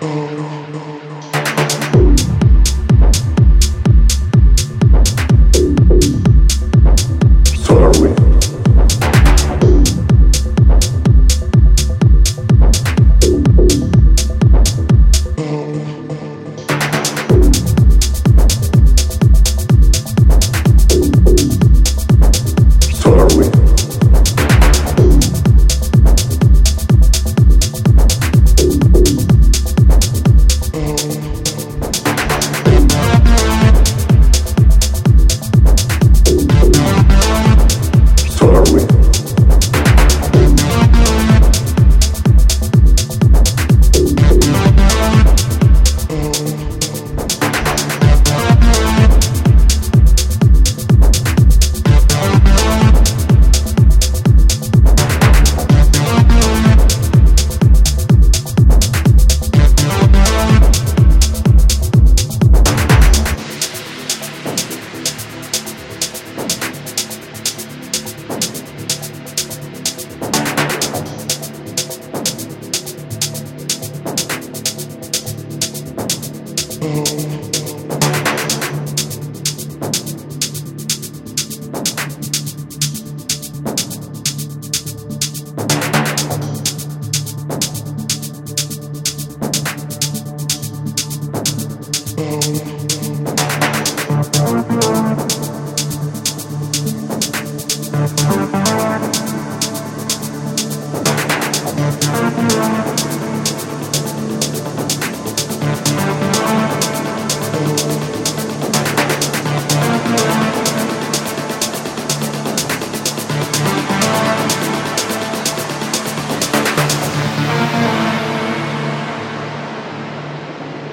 Oh.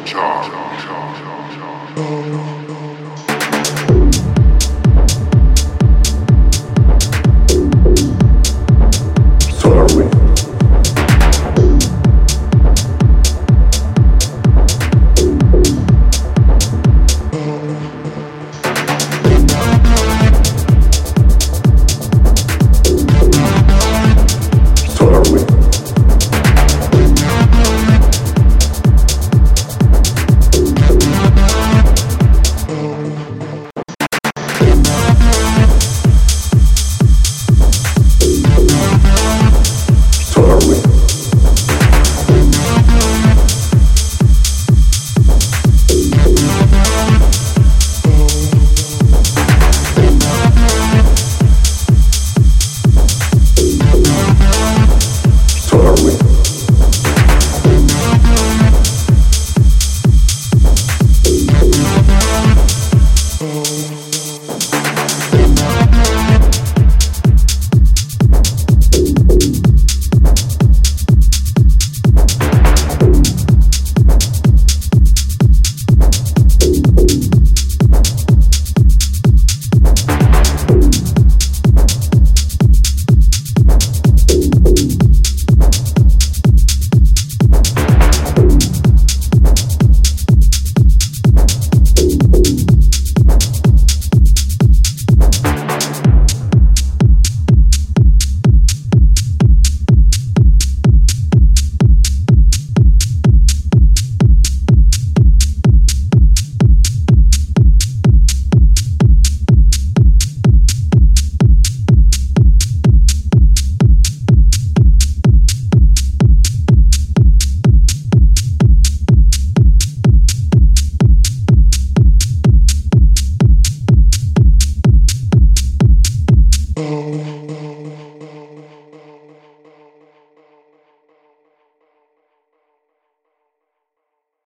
charge.